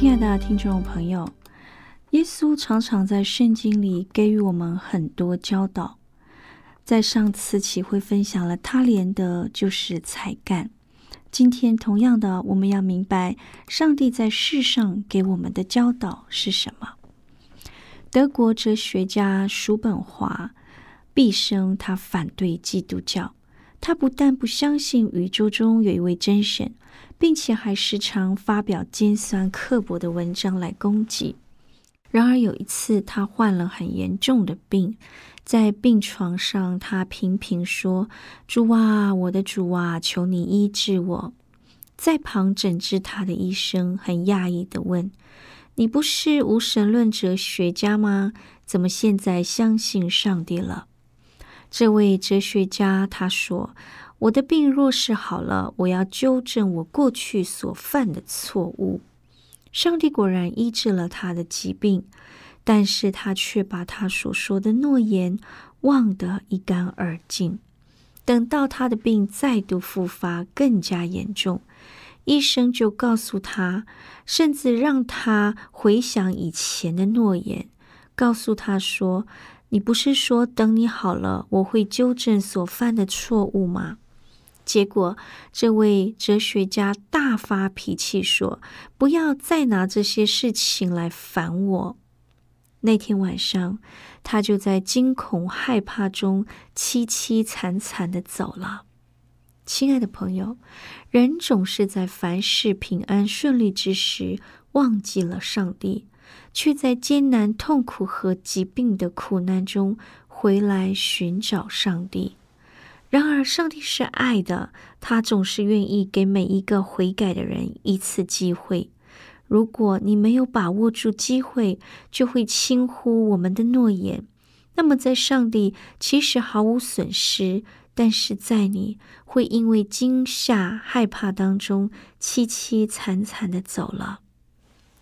亲爱的听众朋友，耶稣常常在圣经里给予我们很多教导。在上次启会分享了他连的就是才干，今天同样的，我们要明白上帝在世上给我们的教导是什么。德国哲学家叔本华毕生他反对基督教，他不但不相信宇宙中有一位真神。并且还时常发表尖酸刻薄的文章来攻击。然而有一次，他患了很严重的病，在病床上，他频频说：“主啊，我的主啊，求你医治我。”在旁诊治他的医生很讶异的问：“你不是无神论哲学家吗？怎么现在相信上帝了？”这位哲学家他说。我的病若是好了，我要纠正我过去所犯的错误。上帝果然医治了他的疾病，但是他却把他所说的诺言忘得一干二净。等到他的病再度复发，更加严重，医生就告诉他，甚至让他回想以前的诺言，告诉他说：“你不是说等你好了，我会纠正所犯的错误吗？”结果，这位哲学家大发脾气说：“不要再拿这些事情来烦我。”那天晚上，他就在惊恐害怕中凄凄惨惨的走了。亲爱的朋友，人总是在凡事平安顺利之时忘记了上帝，却在艰难痛苦和疾病的苦难中回来寻找上帝。然而，上帝是爱的，他总是愿意给每一个悔改的人一次机会。如果你没有把握住机会，就会轻忽我们的诺言。那么，在上帝其实毫无损失，但是在你会因为惊吓、害怕当中凄凄惨惨的走了。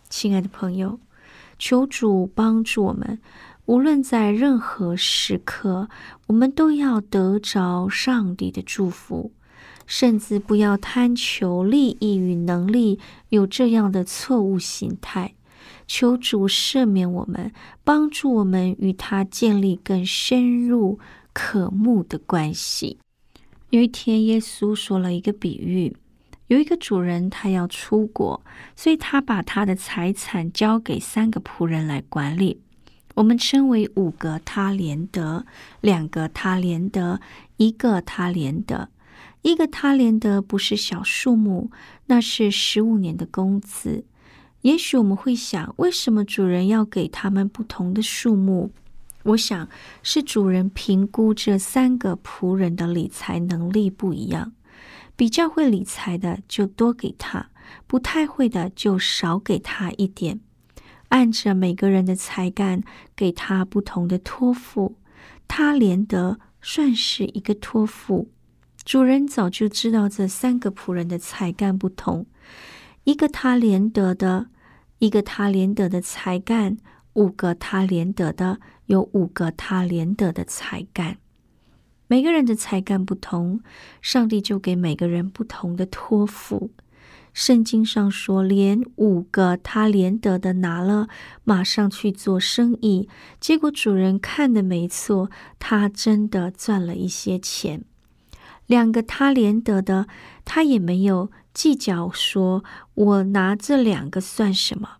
亲爱的朋友，求主帮助我们。无论在任何时刻，我们都要得着上帝的祝福，甚至不要贪求利益与能力，有这样的错误心态。求主赦免我们，帮助我们与他建立更深入、可慕的关系。有一天，耶稣说了一个比喻：有一个主人，他要出国，所以他把他的财产交给三个仆人来管理。我们称为五个他连德，两个他连德，一个他连德。一个他连德不是小数目，那是十五年的工资。也许我们会想，为什么主人要给他们不同的数目？我想是主人评估这三个仆人的理财能力不一样，比较会理财的就多给他，不太会的就少给他一点。按着每个人的才干，给他不同的托付。他连德算是一个托付。主人早就知道这三个仆人的才干不同，一个他连德的，一个他连德的才干，五个他连德的，有五个他连德的才干。每个人的才干不同，上帝就给每个人不同的托付。圣经上说，连五个他连得的拿了，马上去做生意。结果主人看的没错，他真的赚了一些钱。两个他连得的，他也没有计较，说我拿这两个算什么？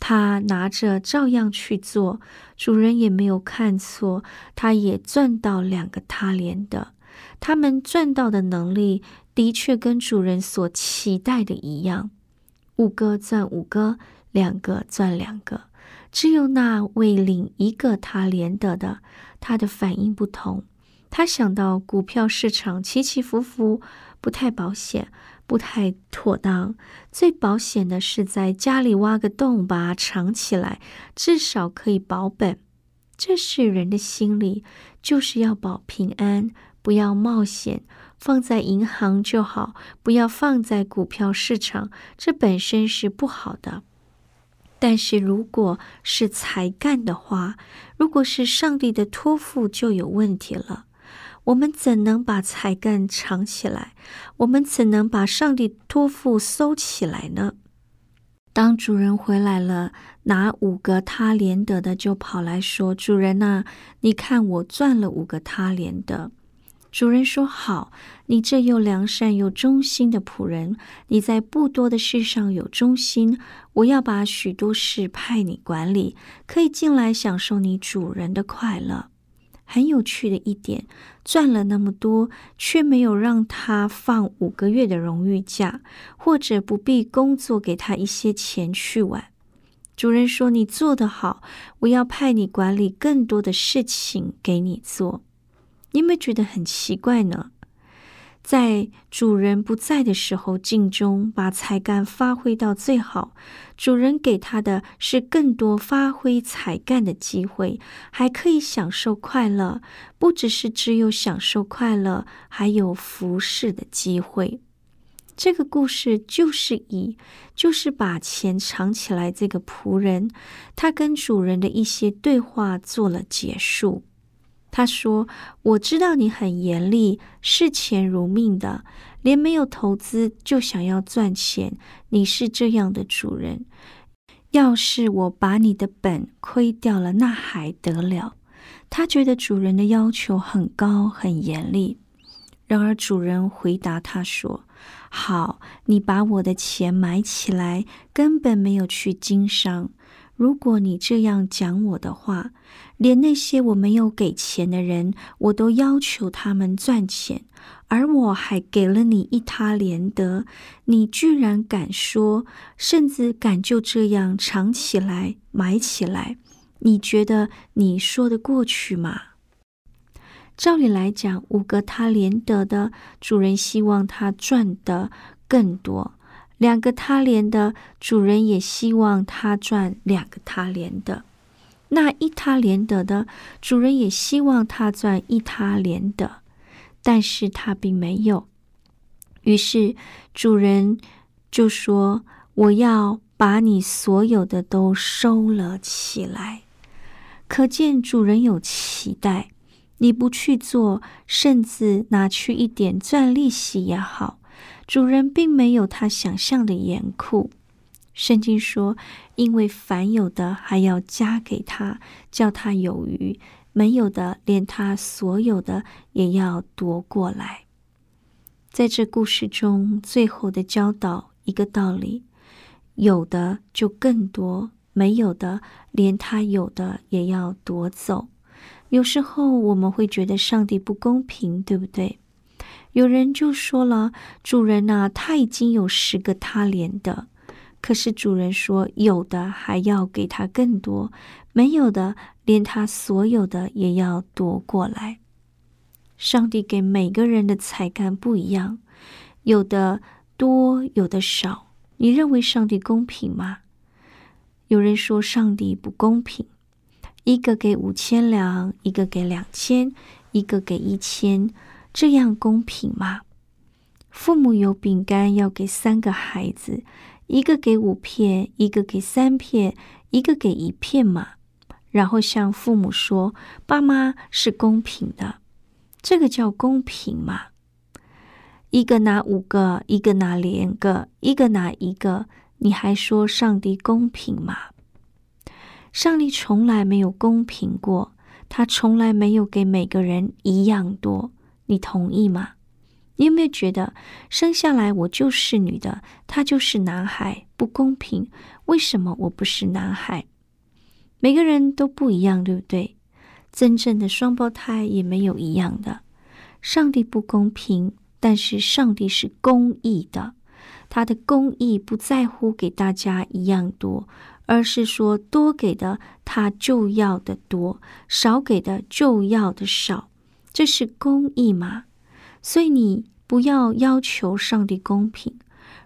他拿着照样去做，主人也没有看错，他也赚到两个他连的。他们赚到的能力。的确跟主人所期待的一样，五个赚五个，两个赚两个。只有那位领一个他连得的，他的反应不同。他想到股票市场起起伏伏，不太保险，不太妥当。最保险的是在家里挖个洞，把它藏起来，至少可以保本。这是人的心理，就是要保平安，不要冒险。放在银行就好，不要放在股票市场，这本身是不好的。但是如果是才干的话，如果是上帝的托付，就有问题了。我们怎能把才干藏起来？我们怎能把上帝托付收起来呢？当主人回来了，拿五个他连得的，就跑来说：“主人呐，你看我赚了五个他连的。”主人说：“好，你这又良善又忠心的仆人，你在不多的事上有忠心，我要把许多事派你管理，可以进来享受你主人的快乐。很有趣的一点，赚了那么多，却没有让他放五个月的荣誉假，或者不必工作，给他一些钱去玩。主人说：‘你做得好，我要派你管理更多的事情给你做。’”你有没有觉得很奇怪呢？在主人不在的时候，尽忠把才干发挥到最好。主人给他的是更多发挥才干的机会，还可以享受快乐。不只是只有享受快乐，还有服侍的机会。这个故事就是以，就是把钱藏起来。这个仆人，他跟主人的一些对话做了结束。他说：“我知道你很严厉，视钱如命的，连没有投资就想要赚钱。你是这样的主人，要是我把你的本亏掉了，那还得了？”他觉得主人的要求很高，很严厉。然而主人回答他说：“好，你把我的钱买起来，根本没有去经商。”如果你这样讲我的话，连那些我没有给钱的人，我都要求他们赚钱，而我还给了你一他连得，你居然敢说，甚至敢就这样藏起来、埋起来？你觉得你说得过去吗？照理来讲，五个他连得的主人希望他赚得更多。两个他连的主人也希望他赚两个他连的，那一他连得的主人也希望他赚一他连的，但是他并没有。于是主人就说：“我要把你所有的都收了起来。”可见主人有期待，你不去做，甚至拿去一点赚利息也好。主人并没有他想象的严酷。圣经说：“因为凡有的还要加给他，叫他有余；没有的，连他所有的也要夺过来。”在这故事中，最后的教导一个道理：有的就更多，没有的，连他有的也要夺走。有时候我们会觉得上帝不公平，对不对？有人就说了：“主人呐，他已经有十个他连的，可是主人说有的还要给他更多，没有的连他所有的也要夺过来。上帝给每个人的才干不一样，有的多，有的少。你认为上帝公平吗？有人说上帝不公平，一个给五千两，一个给两千，一个给一千。”这样公平吗？父母有饼干要给三个孩子，一个给五片，一个给三片，一个给一片嘛？然后向父母说：“爸妈是公平的，这个叫公平吗？”一个拿五个，一个拿两个，一个拿一个，你还说上帝公平吗？上帝从来没有公平过，他从来没有给每个人一样多，你同意吗？你有没有觉得生下来我就是女的，他就是男孩，不公平？为什么我不是男孩？每个人都不一样，对不对？真正的双胞胎也没有一样的。上帝不公平，但是上帝是公义的，他的公义不在乎给大家一样多。而是说，多给的他就要的多，少给的就要的少，这是公义吗？所以你不要要求上帝公平。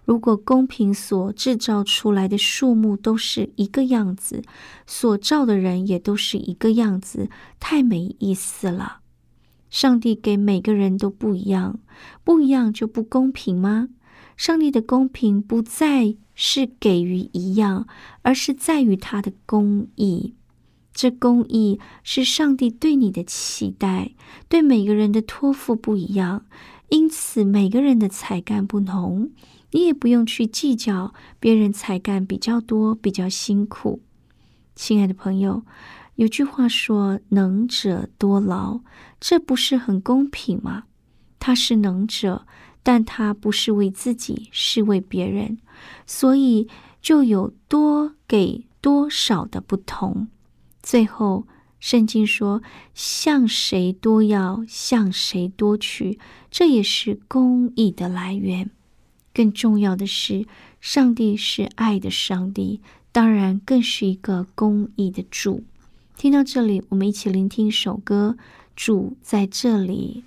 如果公平所制造出来的数目都是一个样子，所造的人也都是一个样子，太没意思了。上帝给每个人都不一样，不一样就不公平吗？上帝的公平不再。是给予一样，而是在于他的公义。这公义是上帝对你的期待，对每个人的托付不一样，因此每个人的才干不同，你也不用去计较别人才干比较多、比较辛苦。亲爱的朋友，有句话说“能者多劳”，这不是很公平吗？他是能者。但他不是为自己，是为别人，所以就有多给多少的不同。最后，圣经说：“向谁多要，向谁多取。”这也是公义的来源。更重要的是，上帝是爱的上帝，当然更是一个公义的主。听到这里，我们一起聆听一首歌：“主在这里。”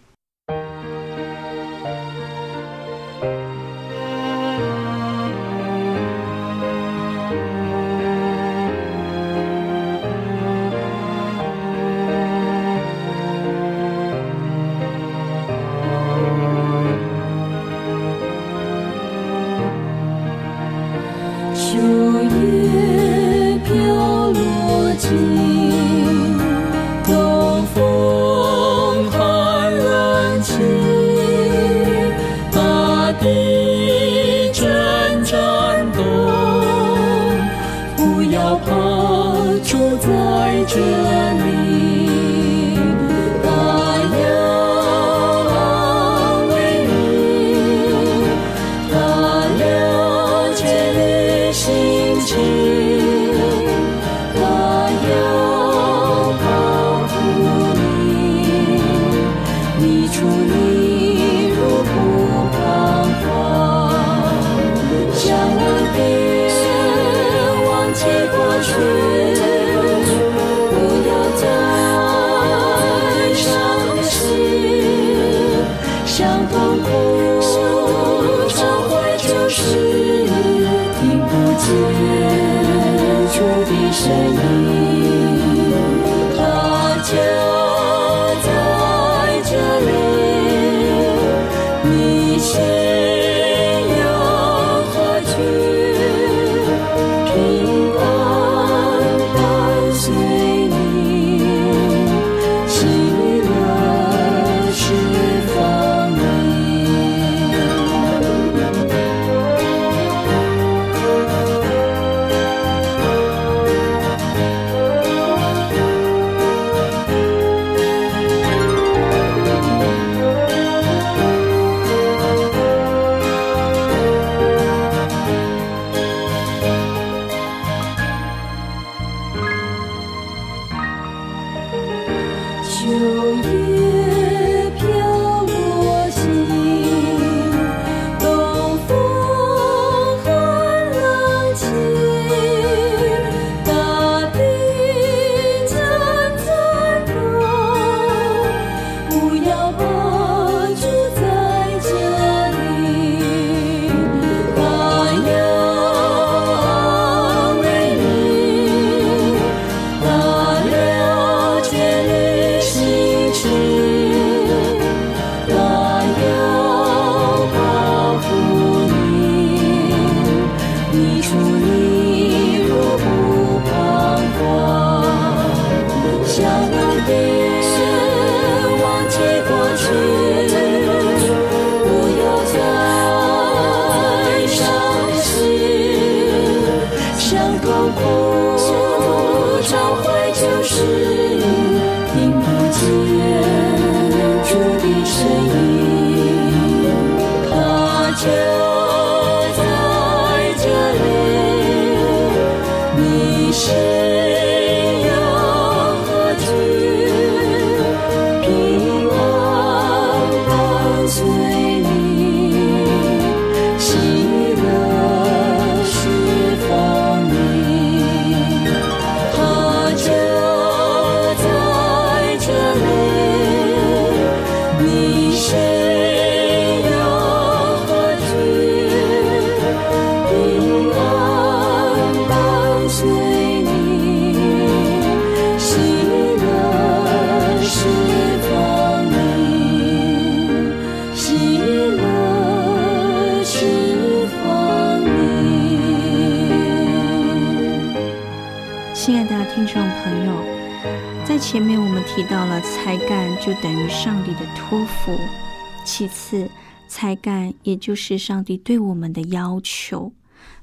就是上帝对我们的要求，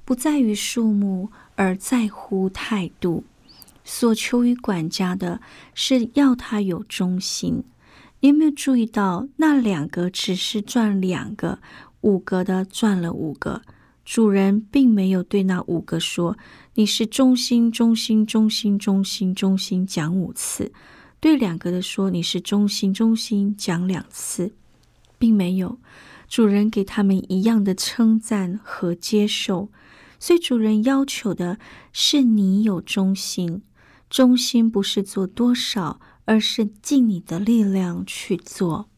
不在于数目，而在乎态度。所求于管家的是要他有忠心。你有没有注意到那两个只是赚两个，五个的赚了五个？主人并没有对那五个说：“你是忠心、忠心、忠心、忠心、忠心。”讲五次，对两个的说：“你是忠心、忠心。”讲两次，并没有。主人给他们一样的称赞和接受，所以主人要求的是你有忠心。忠心不是做多少，而是尽你的力量去做。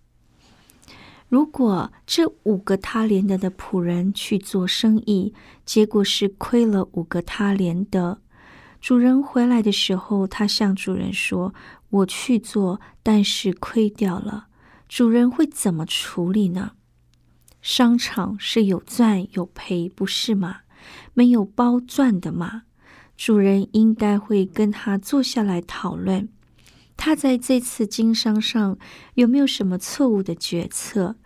如果这五个他连的的仆人去做生意，结果是亏了五个他连的，主人回来的时候，他向主人说：“我去做，但是亏掉了。”主人会怎么处理呢？商场是有赚有赔，不是吗？没有包赚的嘛。主人应该会跟他坐下来讨论。他在这次经商上有没有什么错误的决策？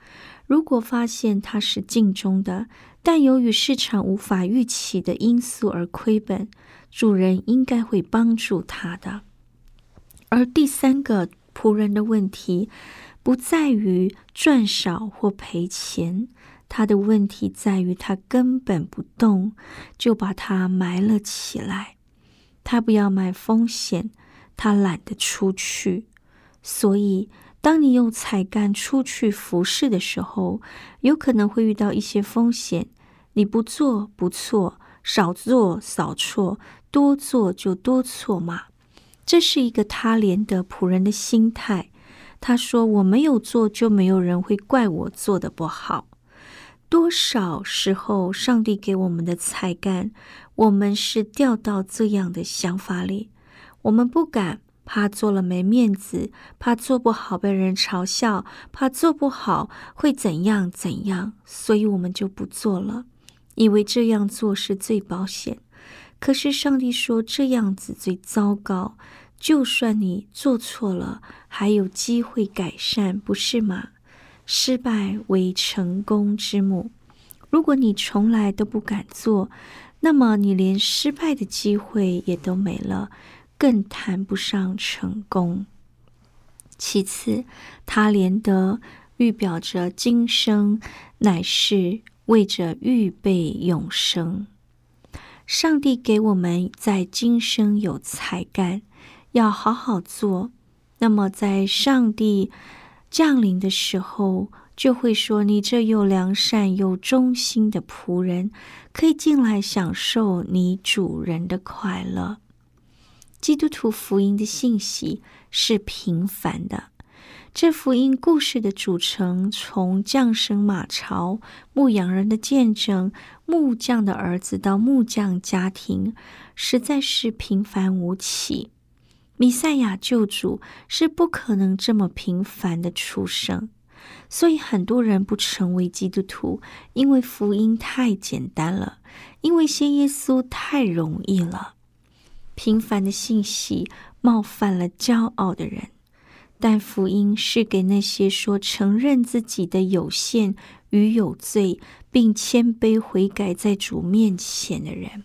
如果发现他是尽忠的，但由于市场无法预期的因素而亏本，主人应该会帮助他的。而第三个仆人的问题不在于赚少或赔钱，他的问题在于他根本不动，就把它埋了起来。他不要买风险。他懒得出去，所以当你用才干出去服侍的时候，有可能会遇到一些风险。你不做不错，少做少错，多做就多错嘛。这是一个他连的仆人的心态。他说：“我没有做，就没有人会怪我做的不好。”多少时候，上帝给我们的才干，我们是掉到这样的想法里。我们不敢，怕做了没面子，怕做不好被人嘲笑，怕做不好会怎样怎样，所以我们就不做了，以为这样做是最保险。可是上帝说这样子最糟糕，就算你做错了，还有机会改善，不是吗？失败为成功之母。如果你从来都不敢做，那么你连失败的机会也都没了。更谈不上成功。其次，他连得预表着今生乃是为着预备永生。上帝给我们在今生有才干，要好好做。那么，在上帝降临的时候，就会说：“你这又良善又忠心的仆人，可以进来享受你主人的快乐。”基督徒福音的信息是平凡的。这福音故事的组成，从降生马槽、牧羊人的见证、木匠的儿子到木匠家庭，实在是平凡无奇。弥赛亚救主是不可能这么平凡的出生，所以很多人不成为基督徒，因为福音太简单了，因为信耶稣太容易了。平凡的信息冒犯了骄傲的人，但福音是给那些说承认自己的有限与有罪，并谦卑悔改在主面前的人。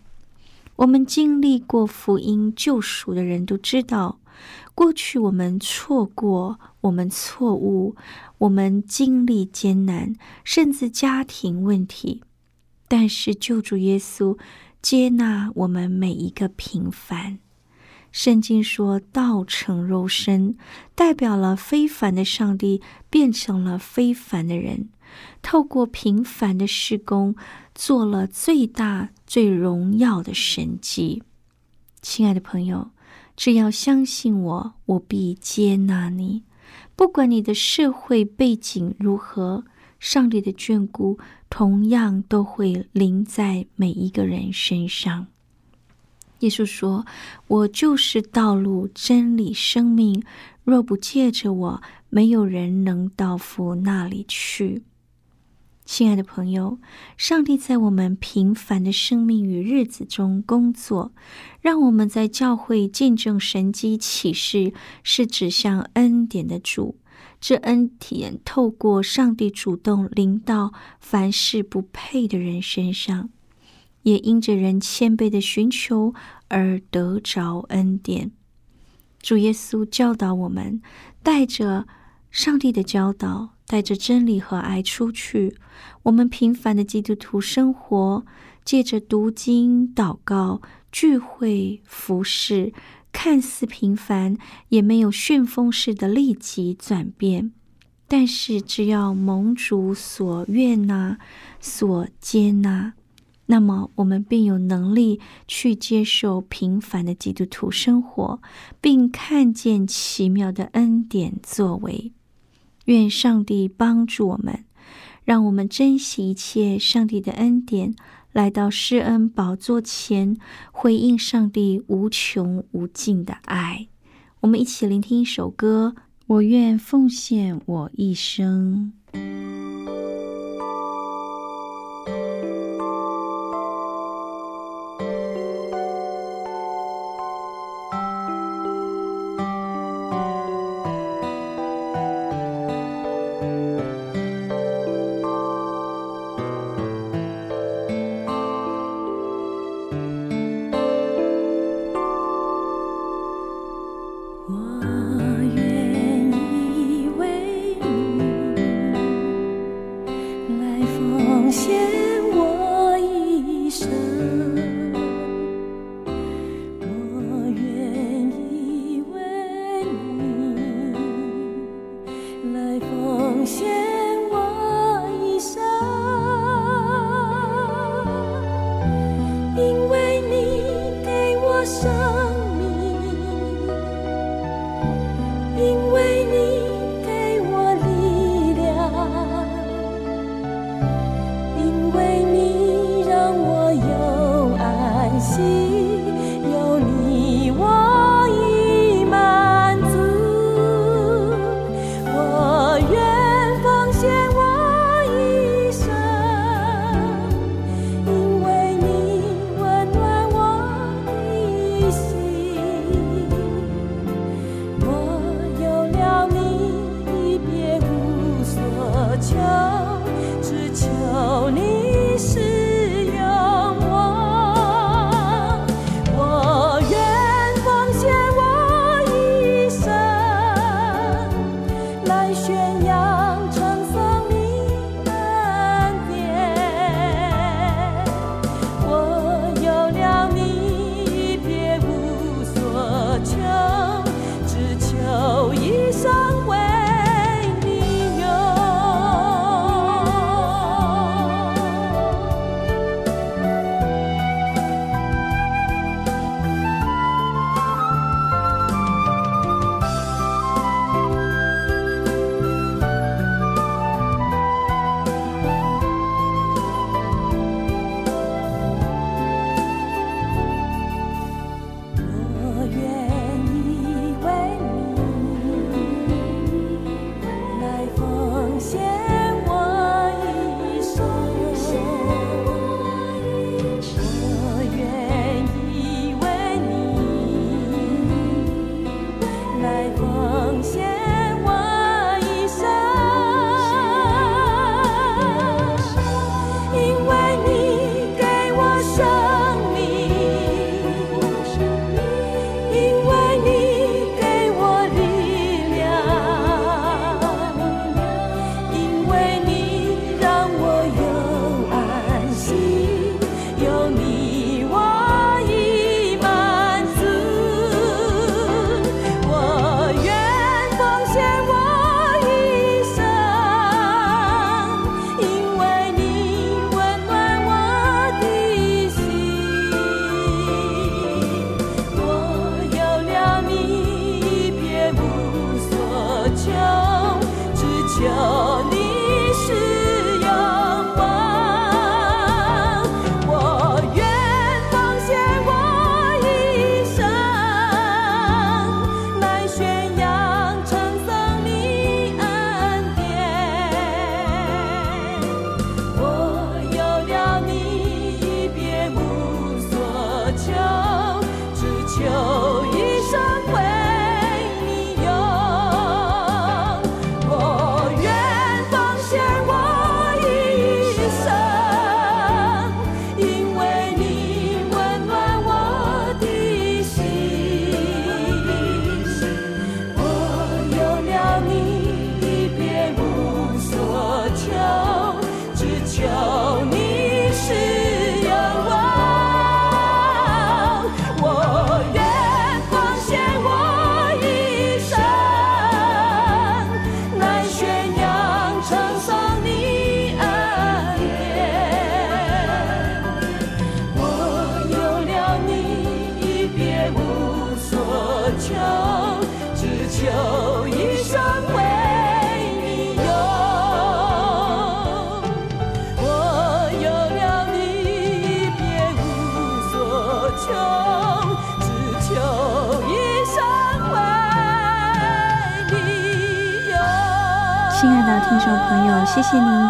我们经历过福音救赎的人都知道，过去我们错过，我们错误，我们经历艰难，甚至家庭问题，但是救主耶稣。接纳我们每一个平凡。圣经说道成肉身，代表了非凡的上帝变成了非凡的人，透过平凡的施工，做了最大最荣耀的神迹。亲爱的朋友，只要相信我，我必接纳你。不管你的社会背景如何，上帝的眷顾同样都会临在每一个人身上。耶稣说：“我就是道路、真理、生命，若不借着我，没有人能到父那里去。”亲爱的朋友，上帝在我们平凡的生命与日子中工作，让我们在教会见证神迹启示，是指向恩典的主。这恩典透过上帝主动临到凡事不配的人身上，也因着人谦卑的寻求而得着恩典。主耶稣教导我们，带着上帝的教导。带着真理和爱出去，我们平凡的基督徒生活，借着读经、祷告、聚会、服侍，看似平凡，也没有旋风式的立即转变。但是，只要蒙主所愿呐，所接纳，那么我们便有能力去接受平凡的基督徒生活，并看见奇妙的恩典作为。愿上帝帮助我们，让我们珍惜一切上帝的恩典，来到施恩宝座前，回应上帝无穷无尽的爱。我们一起聆听一首歌：我愿奉献我一生。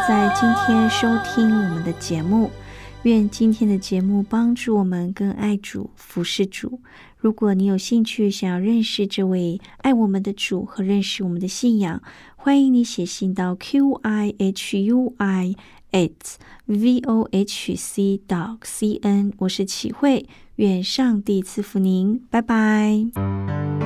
在今天收听我们的节目。愿今天的节目帮助我们更爱主、服侍主。如果你有兴趣想要认识这位爱我们的主和认识我们的信仰，欢迎你写信到 q i h u i at v o h c dot c n。我是启慧，愿上帝赐福您，拜拜。